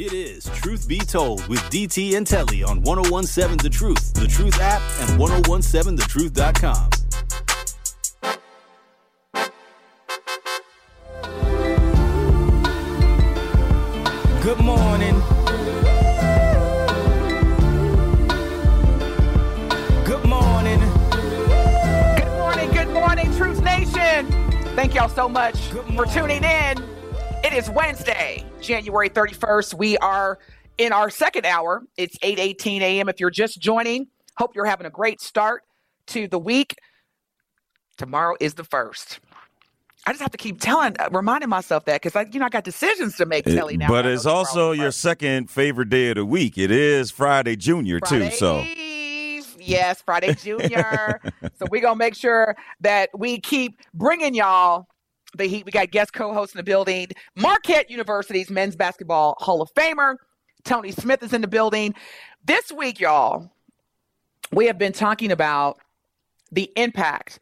It is Truth Be Told with DT and Telly on 1017 The Truth, The Truth app, and 1017thetruth.com. Good morning. Good morning. Good morning, good morning, Truth Nation. Thank y'all so much for tuning in. It is Wednesday, January 31st. We are in our second hour. It's 8:18 a.m. If you're just joining, hope you're having a great start to the week. Tomorrow is the first. I just have to keep telling, uh, reminding myself that because I, you know, I got decisions to make. Telly now. but it's also your second favorite day of the week. It is Friday Junior too. So yes, Friday Junior. so we're gonna make sure that we keep bringing y'all the heat. We got guest co-host in the building, Marquette University's men's basketball Hall of Famer Tony Smith is in the building. This week, y'all, we have been talking about the impact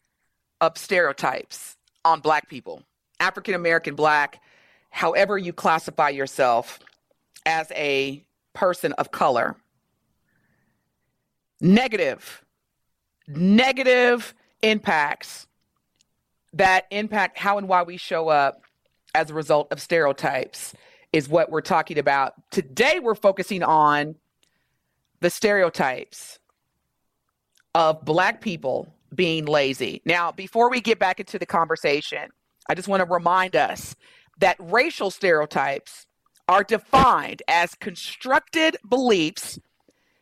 of stereotypes on Black people, African American Black, however you classify yourself as a person of color negative, negative impacts that impact how and why we show up as a result of stereotypes is what we're talking about. Today, we're focusing on the stereotypes of Black people being lazy. Now, before we get back into the conversation, I just want to remind us that racial stereotypes are defined as constructed beliefs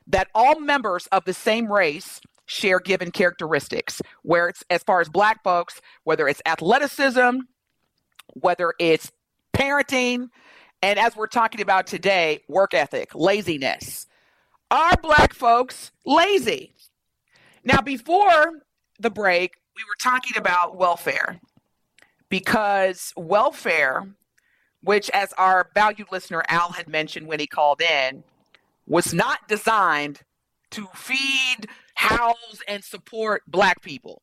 that all members of the same race share given characteristics where it's as far as black folks whether it's athleticism whether it's parenting and as we're talking about today work ethic laziness. Are black folks lazy? Now before the break we were talking about welfare because welfare which as our valued listener al had mentioned when he called in was not designed to feed, house, and support Black people.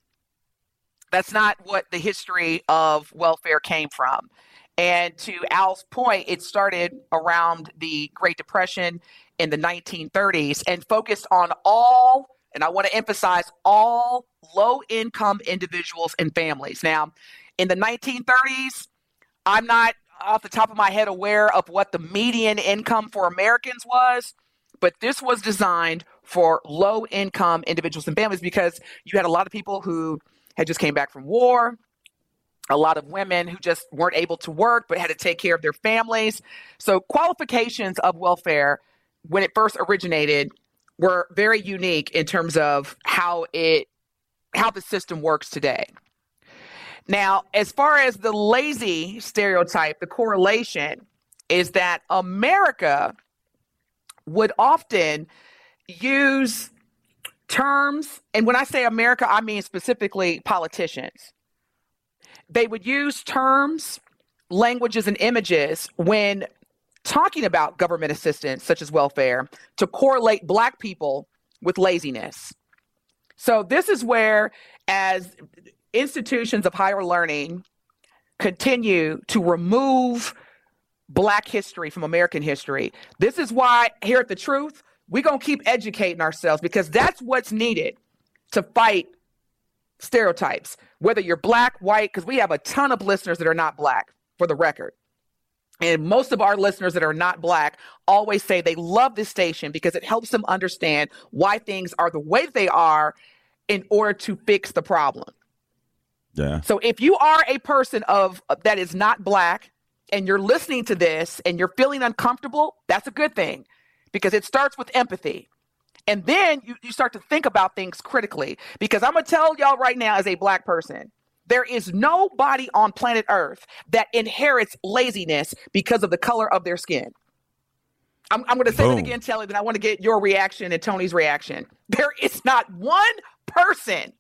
That's not what the history of welfare came from. And to Al's point, it started around the Great Depression in the 1930s and focused on all, and I want to emphasize all low income individuals and families. Now, in the 1930s, I'm not off the top of my head aware of what the median income for Americans was, but this was designed for low income individuals and families because you had a lot of people who had just came back from war a lot of women who just weren't able to work but had to take care of their families. So qualifications of welfare when it first originated were very unique in terms of how it how the system works today. Now as far as the lazy stereotype the correlation is that america would often use terms, and when I say America, I mean specifically politicians. They would use terms, languages, and images when talking about government assistance, such as welfare, to correlate Black people with laziness. So, this is where, as institutions of higher learning continue to remove Black history from American history. This is why here at The Truth, we're going to keep educating ourselves because that's what's needed to fight stereotypes, whether you're Black, white, because we have a ton of listeners that are not Black, for the record. And most of our listeners that are not Black always say they love this station because it helps them understand why things are the way they are in order to fix the problem. yeah, So if you are a person of that is not black and you're listening to this and you're feeling uncomfortable, that's a good thing because it starts with empathy. And then you, you start to think about things critically. Because I'm going to tell y'all right now, as a black person, there is nobody on planet Earth that inherits laziness because of the color of their skin. I'm, I'm going to say Boom. that again, Telly, then I want to get your reaction and Tony's reaction. There is not one person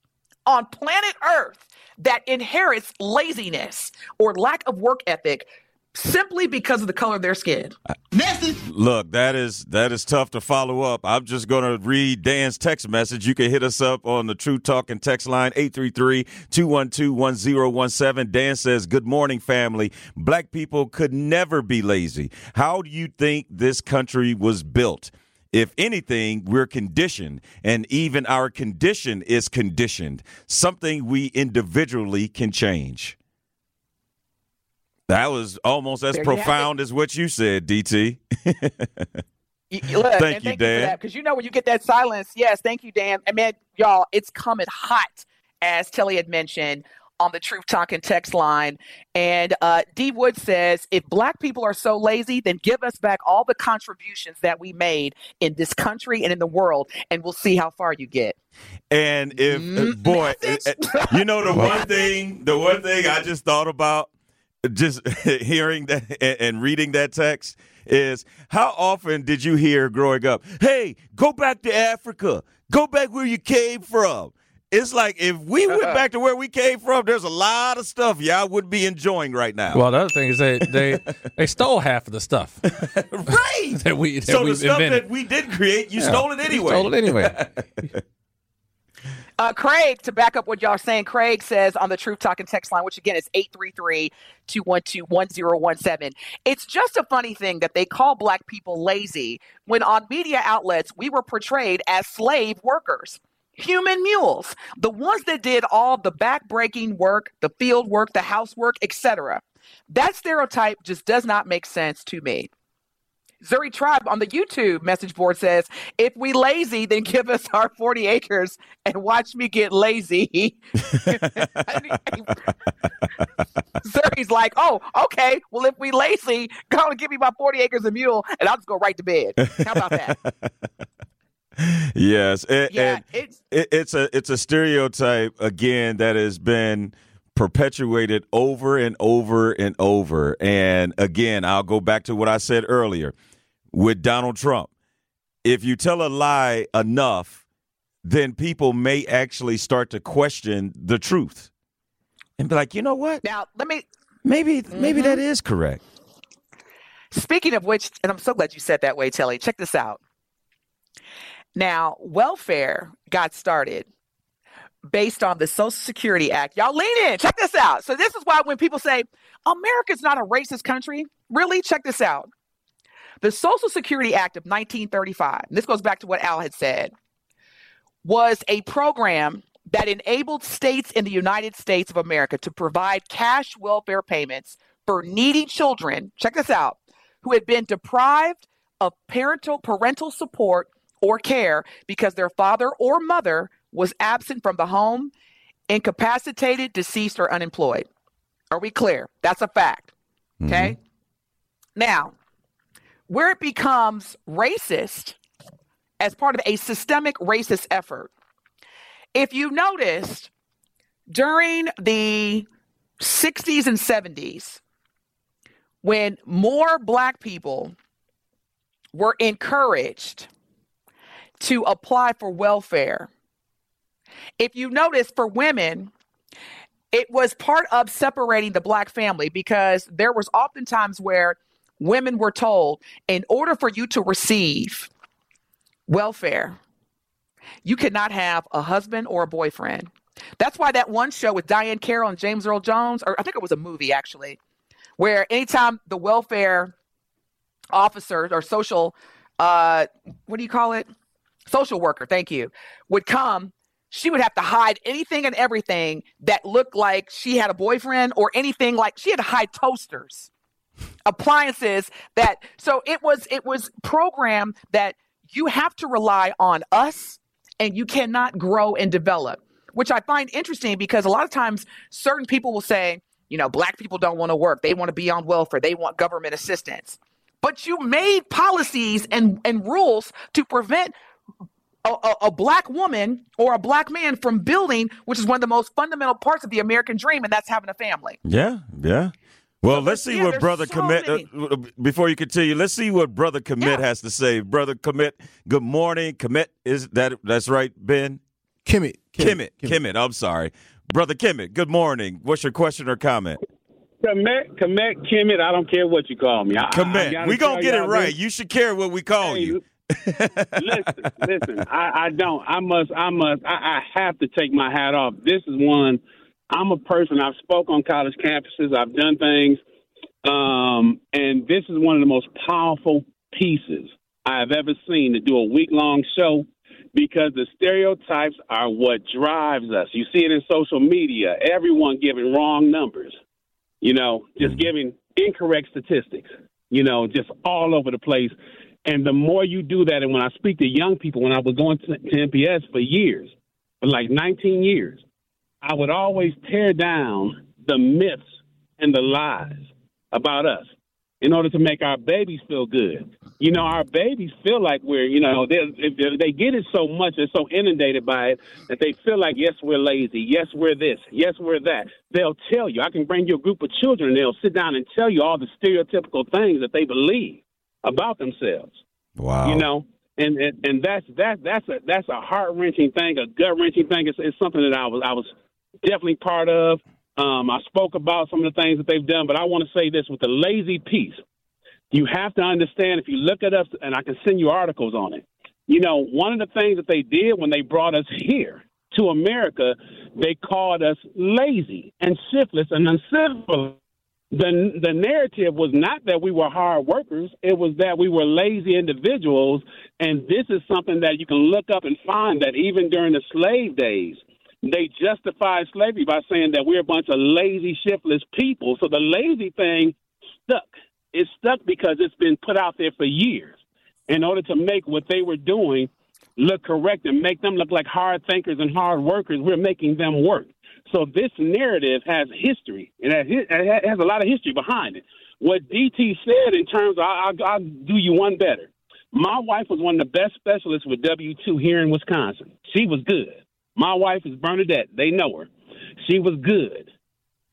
on planet Earth that inherits laziness or lack of work ethic simply because of the color of their skin. Message. Look, that is that is tough to follow up. I'm just going to read Dan's text message. You can hit us up on the True Talk and text line 833-212-1017. Dan says, "Good morning, family. Black people could never be lazy. How do you think this country was built?" If anything, we're conditioned, and even our condition is conditioned, something we individually can change. That was almost as There profound as what you said, DT. Look, Thank you, thank Dan. Because you know when you get that silence, yes, thank you, Dan. And man, y'all, it's coming hot, as Telly had mentioned on the Truth Talking text line. And uh, D Wood says, if black people are so lazy, then give us back all the contributions that we made in this country and in the world, and we'll see how far you get. And if Mm, boy, uh, you know the one thing, the one thing I just thought about, just hearing that and, and reading that text is how often did you hear growing up? Hey, go back to Africa. Go back where you came from. It's like if we went back to where we came from, there's a lot of stuff y'all would be enjoying right now. Well, the other thing is they they they stole half of the stuff right. that we that so the stuff invented. that we did create, you Yeah. stole it anyway. Stole it anyway. Uh, Craig, to back up what y'all are saying, Craig says on the Truth Talking text line, which again is 833-212-1017. It's just a funny thing that they call black people lazy when on media outlets we were portrayed as slave workers. Human mules, the ones that did all the back-breaking work, the field work, the housework, etc. That stereotype just does not make sense to me. Zuri Tribe on the YouTube message board says, if we lazy, then give us our 40 acres and watch me get lazy. Zuri's like, oh, okay. Well, if we lazy, go and give me my 40 acres of mule and I'll just go right to bed. How about that? yes. and- Yeah, and- it's it, it's a it's a stereotype again that has been perpetuated over and over and over. And again, I'll go back to what I said earlier with Donald Trump. If you tell a lie enough, then people may actually start to question the truth and be like, you know what? now let me Maybe maybe that mm-hmm. is correct. Speaking of which, and I'm so glad you said that way, Telly. Check this out. Now, welfare got started based on the Social Security Act. Y'all lean in. Check this out. So, this is why when people say America's not a racist country, really, check this out. The Social Security Act of 1935, and this goes back to what Al had said, was a program that enabled states in the United States of America to provide cash welfare payments for needy children, check this out, who had been deprived of parental parental support or care because their father or mother was absent from the home, incapacitated, deceased, or unemployed. Are we clear? That's a fact. Mm-hmm. Okay. Now, where it becomes racist as part of a systemic racist effort, if you noticed during the 60s and 70s, when more black people were encouraged to apply for welfare, if you notice for women, it was part of separating the black family because there was oftentimes where women were told in order for you to receive welfare, you could not have a husband or a boyfriend. That's why that one show with Diahann Carroll and James Earl Jones, or I think it was a movie actually, where anytime the welfare officer or social, uh, what do you call it? Social worker, thank you, would come, she would have to hide anything and everything that looked like she had a boyfriend or anything like she had to hide toasters appliances that so it was it was programmed that you have to rely on us and you cannot grow and develop which i find interesting because a lot of times certain people will say you know black people don't want to work. They want to be on welfare. They want government assistance. But you made policies and and rules to prevent a, a, a black woman or a black man from building which is one of the most fundamental parts of the american dream and that's having a family. Yeah, yeah. Well, So let's see yeah, what Brother so Commit, uh, before you continue, let's see what Brother Commit Yeah. has to say. Brother Commit, good morning. Commit, is that, that's right, Ben? Kimmit. Kimmit, Kimmit, I'm sorry. Brother Kimmit, good morning. What's your question or comment? Commit, commit, Kemet, I don't care what you call me. I, I Commit. gotta We gonna get it y'all right. this. You should care what we call Hey, you. listen, listen. I, I don't. I must. I must. I, I have to take my hat off. This is one. I'm a person. I've spoke on college campuses. I've done things, um, and this is one of the most powerful pieces I have ever seen to do a week long show because the stereotypes are what drives us. You see it in social media. Everyone giving wrong numbers. You know, just giving incorrect statistics. You know, just all over the place. And the more you do that, and when I speak to young people, when I was going to, to MPS for years, for like 19 years, I would always tear down the myths and the lies about us in order to make our babies feel good. You know, our babies feel like we're, you know, they they- get it so much, they're so inundated by it that they feel like, yes, we're lazy, yes, we're this, yes, we're that. They'll tell you. I can bring you a group of children, and they'll sit down and tell you all the stereotypical things that they believe about themselves Wow. you know and and, and that's that that's a that's a heart wrenching thing a gut wrenching thing it's, it's something that i was i was definitely part of. Um i spoke about some of the things that they've done but i want to say this with the lazy piece. You have to understand if you look at us and i can send you articles on it you know one of the things that they did when they brought us here to america they called us lazy and shiftless and uncivilized the the narrative was not that we were hard workers. It was that we were lazy individuals. And this is something that you can look up and find that even during the slave days they justified slavery by saying that we're a bunch of lazy shiftless people so the lazy thing stuck it stuck because it's been put out there for years in order to make what they were doing look correct and make them look like hard thinkers and hard workers we're making them work so this narrative has history. It has, it has a lot of history behind it. What DT said in terms of, I'll, I'll do you one better. My wife was one of the best specialists with W2 here in Wisconsin. She was good. My wife is Bernadette. They know her. She was good.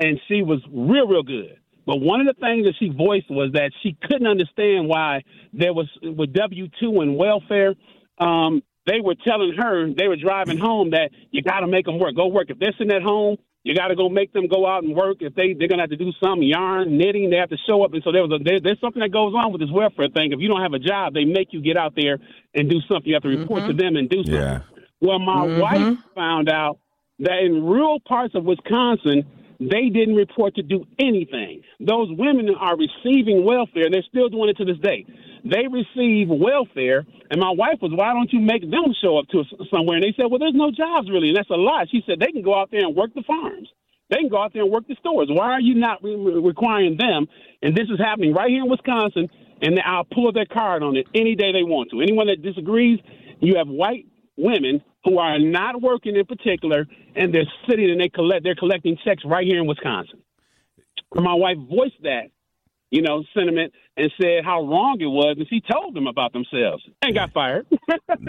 And she was real, real good. But one of the things that she voiced was that she couldn't understand why there was, with W2 and welfare, um, they were telling her they were driving home that you got to make them work. Go work. If they're sitting at home, you got to go make them go out and work. If they they're gonna have to do some yarn knitting, they have to show up. And so there was a, there, there's something that goes on with this welfare thing. If you don't have a job, they make you get out there and do something. You have to report to them and do something. Yeah. Well, my mm-hmm. wife found out that in rural parts of Wisconsin, they didn't report to do anything. Those women are receiving welfare. And they're still doing it to this day. They receive welfare, and my wife was, "Why don't you make them show up to somewhere?" And they said, "Well, there's no jobs really." And that's a lie. She said they can go out there and work the farms. They can go out there and work the stores. Why are you not re- requiring them? And this is happening right here in Wisconsin. And I'll pull their card on it any day they want to. Anyone that disagrees, you have white women who are not working in particular, and they're sitting and they collect they're collecting checks right here in Wisconsin. And my wife voiced that, you know, sentiment and said how wrong it was, and she told them about themselves and got fired.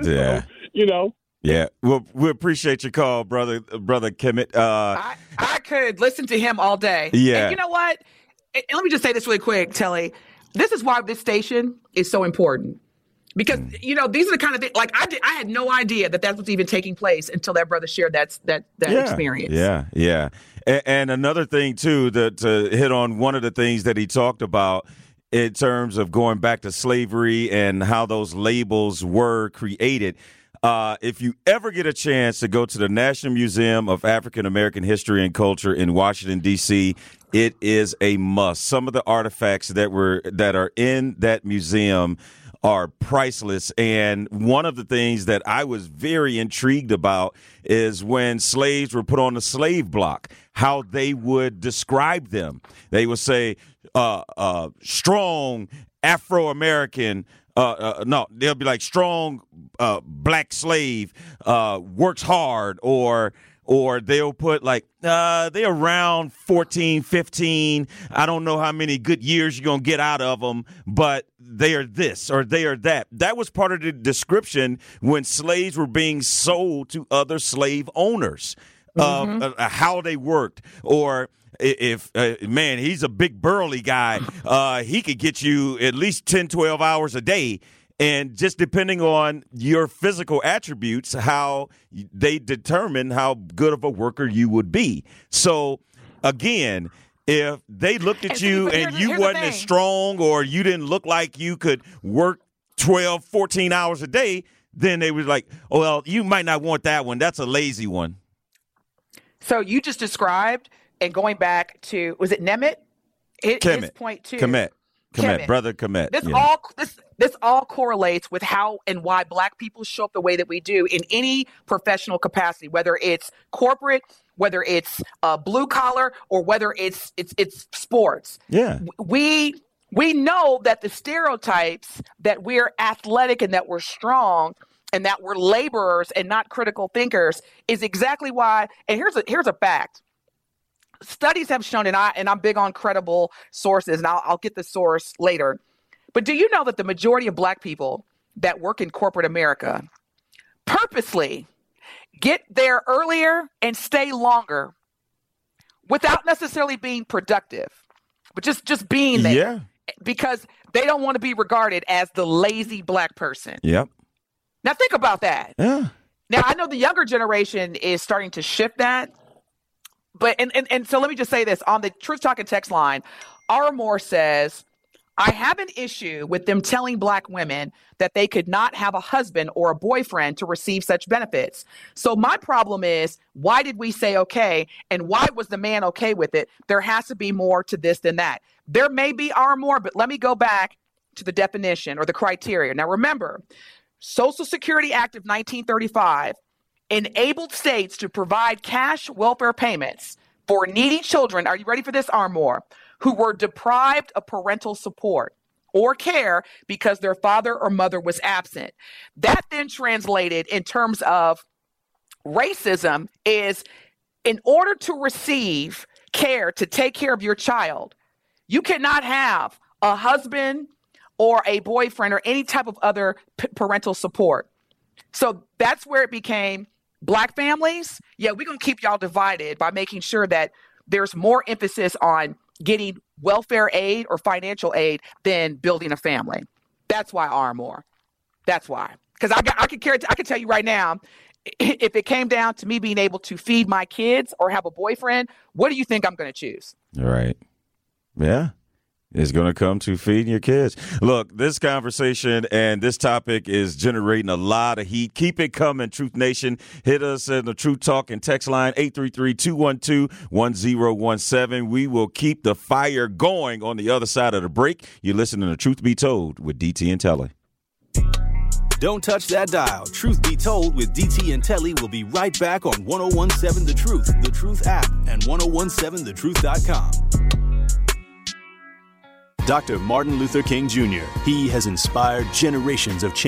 Yeah. you know. Yeah. Well, we appreciate your call, brother, brother Kemet. Uh, I, I could listen to him all day. Yeah. And you know what? And let me just say this really quick, Telly. This is why this station is so important. Because you know these are the kind of things. Like I, did, I had no idea that that was even taking place until that brother shared that that that yeah, experience. Yeah, yeah. And, and another thing too, to, to hit on one of the things that he talked about in terms of going back to slavery and how those labels were created. Uh, if you ever get a chance to go to the National Museum of African American History and Culture in Washington D.C., it is a must. Some of the artifacts that were that are in that museum are priceless. And one of the things that I was very intrigued about is when slaves were put on the slave block, how they would describe them. They would say, uh, uh, strong Afro American. Uh, uh, no, they'll be like strong uh, black slave uh, works hard, or or they'll put like uh, they're around 14 15 i don't know how many good years you're gonna get out of them but they are this or they are that. That was part of the description when slaves were being sold to other slave owners of uh, how they worked. Or if uh, man he's a big burly guy uh, he could get you at least 10 12 hours a day and just depending on your physical attributes how they determine how good of a worker you would be so again if they looked at And you and you the wasn't as strong or you didn't look like you could work 12, 14 hours a day, then they was like, oh, well, you might not want that one. That's a lazy one. So you just described, and going back to was it Nemeth? His, his Kemet. point two. Komet. Komet. Kemet. Brother Komet. This yeah. all this this all correlates with how and why black people show up the way that we do in any professional capacity, whether it's corporate, whether it's uh, blue collar, or whether it's it's it's sports. yeah. We we know that the stereotypes that we're athletic and that we're strong and that we're laborers and not critical thinkers is exactly why. And here's a here's a fact studies have shown, and I and I'm big on credible sources, and I'll, I'll get the source later. But do you know that the majority of Black people that work in corporate America purposely get there earlier and stay longer without necessarily being productive, but just just being there Yeah. because they don't want to be regarded as the lazy Black person. Yep. Now think about that. Yeah. Now I know the younger generation is starting to shift that, but and and, and so let me just say this on the Truth Talking text line, R Moore says, I have an issue with them telling black women that they could not have a husband or a boyfriend to receive such benefits. So my problem is, why did we say okay, and why was the man okay with it? There has to be more to this than that. There may be R Moore, but let me go back to the definition or the criteria. Now remember, Social Security Act of 1935 enabled states to provide cash welfare payments for needy children. Are you ready for this, R Moore? Who were deprived of parental support or care because their father or mother was absent. That then translated in terms of racism is in order to receive care to take care of your child, you cannot have a husband or a boyfriend or any type of other p- parental support. So that's where it became black families. Yeah, we're going to keep y'all divided by making sure that there's more emphasis on getting welfare aid or financial aid than building a family. That's why R Moore. That's why. Because I, got- I carry, I can tell you right now, if it came down to me being able to feed my kids or have a boyfriend, what do you think I'm going to choose? Right. Yeah. It's going to come to feeding your kids. Look, this conversation and this topic is generating a lot of heat. Keep it coming, Truth Nation. Hit us in the Truth Talk and text line 833-212-1017. We will keep the fire going on the other side of the break. You're listening to Truth Be Told with DT and Telly. Don't touch that dial. Truth be told, with DT and Telly, we'll be right back on 1017 The Truth, The Truth app, and 1017thetruth.com. Dr. Martin Luther King Jr., he has inspired generations of change.